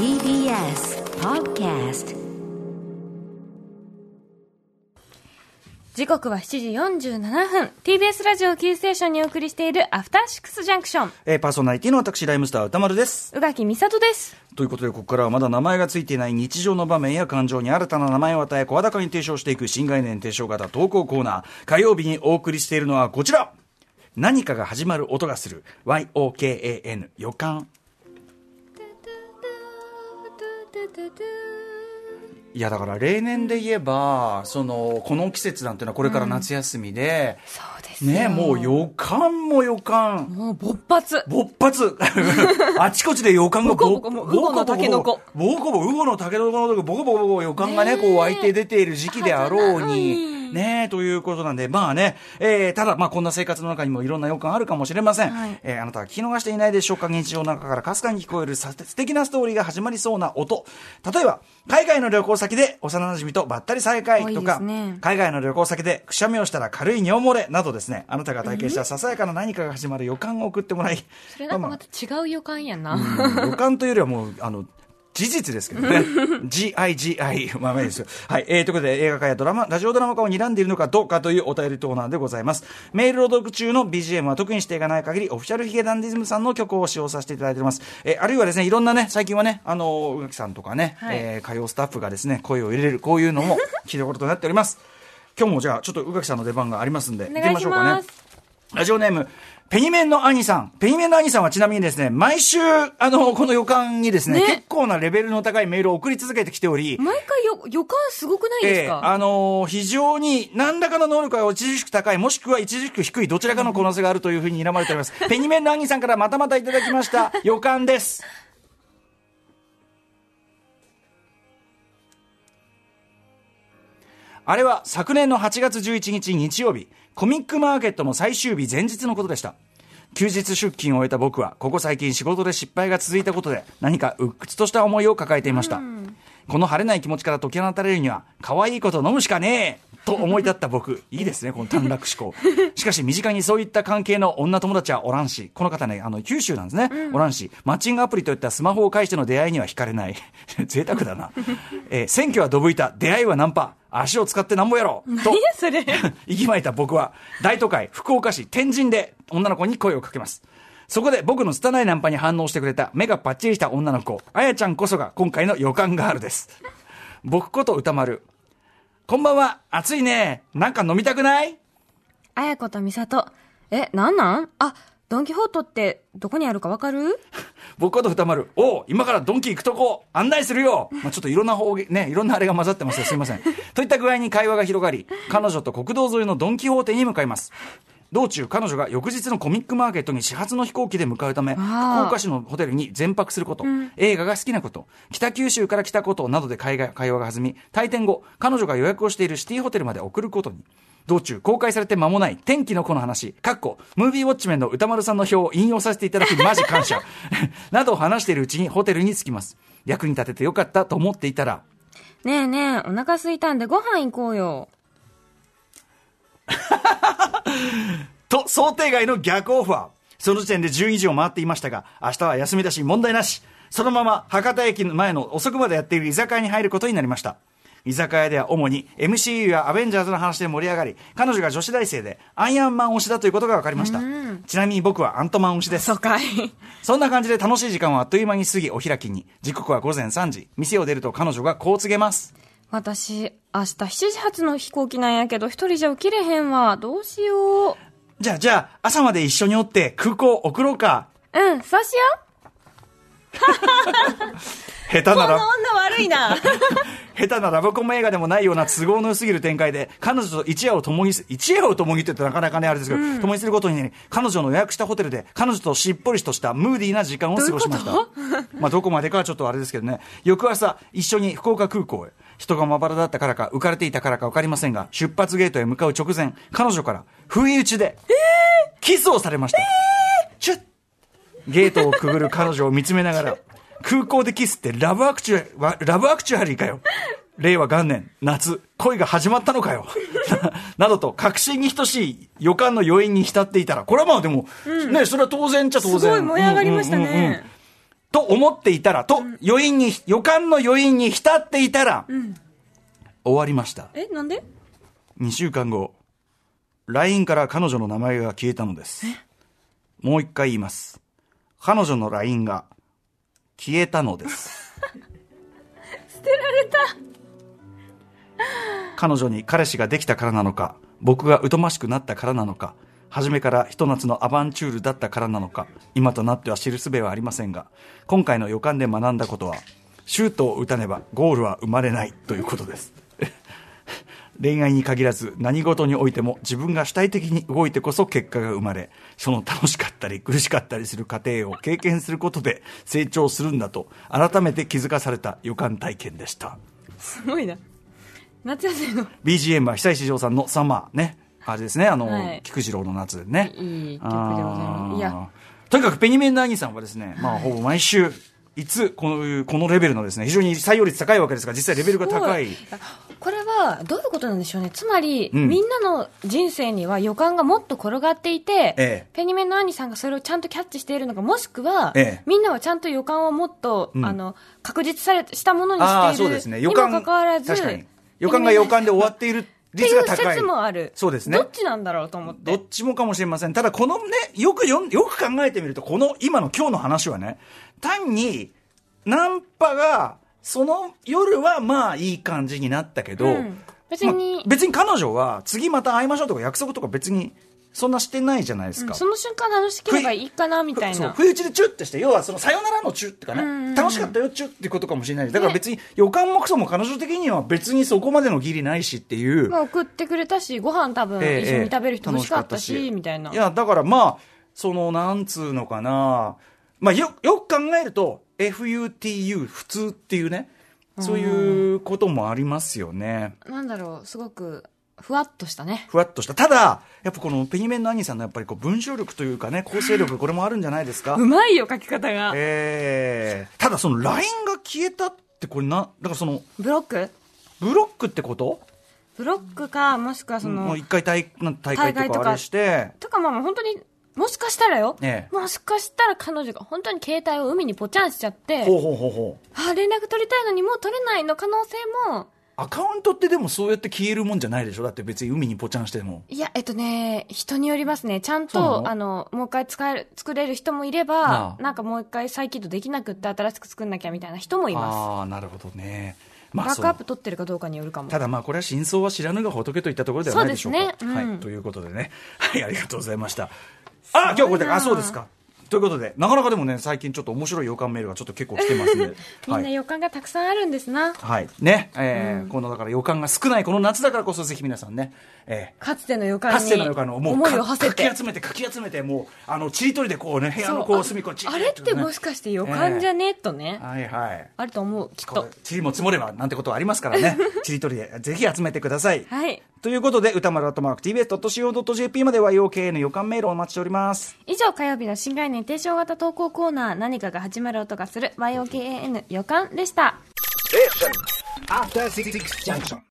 TBS Podcast 時刻は7時47分 TBS ラジオキーステーションにお送りしているアフターシックスジャンクションえーパーソナリティの私、ライムスター歌丸です。宇垣美里ですということで、ここからはまだ名前がついていない日常の場面や感情に新たな名前を与え、声高に提唱していく新概念提唱型投稿コーナー。火曜日にお送りしているのはこちら何かが始まる音がする。YOKAN 予感。いやだから例年で言えばそのこの季節なんていうのはこれから夏休みで、そうですよ。ねもう予感も予感。もう勃発。勃発。あちこちで予感がボコボコもうウゴのタケノコ。ボコボコウゴのタケノコのボコボコボコ予感がねこう湧いて出ている時期であろうにねということなんでまあね、えーただまあこんな生活の中にもいろんな予感あるかもしれません、はい。えーあなたは聞き逃していないでしょうか？日常の中からかすかに聞こえるさ素敵なストーリーが始まりそうな音。例えば海外の旅行先で幼馴染とばったり再会とか、ね。海外の旅行先でくしゃみをしたら軽い尿漏れなどですね。あなたが体験したささやかな何かが始まる予感を送ってもらい。それなんかまた違う予感やな、予感というよりはもう、あの、事実ですけどね。GIGI。まあまあいいですよ。はい。えー、ということで、映画化やドラマ、ラジオドラマ化を睨んでいるのかどうかというお便りコーナーでございます。メール朗読中の BGM は特に指定がない限り、オフィシャルヒゲダンディズムさんの曲を使用させていただいております。えー、あるいはですね、いろんなね、最近はね、あの、宇垣さんとかね、はいえー、歌謡スタッフがですね、声を入れる、こういうのも聞いたことになっております。今日もじゃあ、ちょっと宇垣さんの出番がありますんで、行ってみお願いしましょうかね。ラジオネーム、ペニメンの兄さん。ペニメンの兄さんはちなみにですね、毎週、あの、この予感にですね、ね結構なレベルの高いメールを送り続けてきており、毎回よ予感すごくないですええか、あのー非常に何らかの能力が著しく高い、もしくは著しく低い、どちらかの可能性があるというふうに睨まれております。ペニメンの兄さんからまたまたいただきました、予感です。あれは昨年の8月11日日曜日、コミックマーケットの最終日前日のことでした。休日出勤を終えた僕は、ここ最近仕事で失敗が続いたことで、何か鬱屈とした思いを抱えていました。この晴れない気持ちから解き放たれるには、可愛いこと飲むしかねえと思い立った僕。いいですね、この短絡思考。しかし、身近にそういった関係の女友達はおらんし、この方ね、あの、九州なんですね。おらんし、マッチングアプリといったスマホを介しての出会いには惹かれない。贅沢だな。えー選挙はどぶいた、出会いはナンパ。足を使ってなんぼやろとそれ 息巻いた僕は、大都会、福岡市、天神で女の子に声をかけます。そこで僕の拙いナンパに反応してくれた目がパッチリした女の子、あやちゃんこそが今回の予感ガールです。僕こと歌丸。こんばんは、暑いね。なんか飲みたくない？あやこと美里えなんなん？あドン・キホートってどこにあるかわかる？僕こと歌丸。おう、今からドンキ行くとこ、案内するよ。まあ、ちょっといろんな方言、ね、いろんなあれが混ざってますよ。すいません。といった具合に会話が広がり、彼女と国道沿いのドンキホーテに向かいます。道中、彼女が翌日のコミックマーケットに始発の飛行機で向かうため、福岡市のホテルに全泊すること、映画が好きなこと、北九州から来たことなどで会話が弾み、退店後、彼女が予約をしているシティホテルまで送ることに。道中、公開されて間もない天気の子の話、かっこ、ムービーウォッチメンの歌丸さんの表を引用させていただき、マジ感謝。などを話しているうちにホテルに着きます。役に立ててよかったと思っていたら、ねえねえお腹空いたんでご飯行こうよ と、想定外の逆オファー。その時点で12時を回っていましたが、明日は休みだし問題なし。そのまま博多駅の前の遅くまでやっている居酒屋に入ることになりました。居酒屋では主に MCU やアベンジャーズの話で盛り上がり、彼女が女子大生でアイアンマン推しだということが分かりました。ちなみに僕はアントマン推しです。かい そんな感じで楽しい時間はあっという間に過ぎお開きに。時刻は午前3時。店を出ると彼女がこう告げます。私明日7時発の飛行機なんやけど一人じゃ起きれへんわどうしようじゃあ、じゃあ、朝まで一緒におって空港送ろうか。うんそうしよう 下手なら この女悪いな下手なラブコメ映画でもないような都合の良すぎる展開で、彼女と一夜を共にす、一夜を共にって言ってなかなかね、あれですけど、共にすることに彼女の予約したホテルで、彼女としっぽりとしたムーディーな時間を過ごしました。どまあ、どこまでかはちょっとあれですけどね。翌朝、一緒に福岡空港へ。人がまばらだったからか、浮かれていたからか分かりませんが、出発ゲートへ向かう直前、彼女から、不意打ちで、キスをされました。チュッゲートをくぐる彼女を見つめながら、空港でキスってラブアクチュア、ラブアクチュアリーかよ。令和元年、夏、恋が始まったのかよ。などと、確信に等しい予感の余韻に浸っていたら、これはまあでも、ね、それは当然っちゃ当然。すごい燃え上がりましたねうんうんうんうんと思っていたら、と、余韻に、予感の余韻に浸っていたら、終わりました。え、なんで？2週間後、LINE から彼女の名前が消えたのです。もう一回言います。彼女の LINE が消えたのです。捨てられた。彼女に彼氏ができたからなのか、僕が疎ましくなったからなのか、初めからひと夏のアバンチュールだったからなのか、今となっては知る術はありませんが、今回の予感で学んだことは、シュートを打たねばゴールは生まれないということです。恋愛に限らず何事においても自分が主体的に動いてこそ結果が生まれ、その楽しかったり苦しかったりする過程を経験することで成長するんだと改めて気づかされた予感体験でした。すごいな。夏休みの。BGM は久石譲さんのサマーね。あれですね、あの、はい菊次郎の夏ね。いい曲でございます。いや、とにかくペニメンダー兄さんはですね、まあほぼ毎週、いつ、この、このレベルのですね、非常に採用率高いわけですが、実際レベルが高い。これはどういうことなんでしょうねつまり、うんみんなの人生には予感がもっと転がっていて、ええペニメンの兄さんがそれをちゃんとキャッチしているのかもしくは、ええみんなはちゃんと予感をもっと、うんあの確実されしたものにしているそうですね。予に感、もかかわらず。予感が予感で終わっている率が高い。説もあるそうですねどっちなんだろうと思ってどっちもかもしれません。ただ、このね、よくよん、よく考えてみると、この今の今日の話はね、単に、ナンパが、その夜はまあいい感じになったけど、うん別にまあ別に彼女は次また会いましょうとか約束とか別にそんなしてないじゃないですか。その瞬間楽しければいいかなみたいな。そう不意打ちでチュッてして要はそのさよならのチュッってかね、うんうんうん。楽しかったよチュッってことかもしれない。だから別に予感もクソも彼女的には別にそこまでの義理ないしっていう、まあ、送ってくれたしご飯多分ええ一緒に食べる人欲しかったし、楽しかみたいな。いやだからまあそのなんつうのかな。まあよよく考えると FUTU 普通っていうね。そういうこともありますよね。なんだろうすごくふわっとしたね。ふわっとした。ただ、やっぱこのペニメンの兄さんのやっぱりこう文章力というかね、構成力、これもあるんじゃないですか？う。まいよ書き方が。えー、ただその LINE が消えたってこれな、だからその、ブロック？ブロックってこと？ブロックかもしくはその、もう一回大大会とかあれして、とかまあまあ本当にもしかしたらよ、ええ。もしかしたら彼女が本当に携帯を海にポチャンしちゃってほうほうほうほう。あ連絡取りたいのにもう取れないの可能性もアカウントってでもそうやって消えるもんじゃないでしょ？だって別に海にポチャンしても。いやえっとね人によりますねちゃんとあのもう一回使える作れる人もいればなんかもう一回再起動できなくって新しく作んなきゃみたいな人もいまああ、なるほどね。まあバックアップ取ってるかどうかによるかもただまあこれは真相は知らぬが仏といったところではないでしょうか。そうですねうんはい。ということでね。はい、ありがとうございました。あ、今日これで、あ、そうですか。ということで、なかなかでもね、最近ちょっと面白い予感メールがちょっと結構来てますんで。みんはない予感がたくさんあるんですな、はい。ね。えーこのだから予感が少ないこの夏だからこそぜひ皆さんね、えかつての予ーかつての予感をもう思いかを馳せてかき集めて、かき集めて、もう、あの、ちりとりでこうね、部屋のこそうう隅っこちああれってもしかして予感じゃねえとね、はいはい。あると思うきっことう。ちりも積もればなんてことはありますからね。ちりとりでぜひ集めてください。はいということで、歌丸アットマーク TBS.CO.JP までは YOK の予感メールをお待ちしております。以上火曜日の新概念提唱型投稿コーナー何かが始まる音がする YOKAN 予感でした After Six Junction.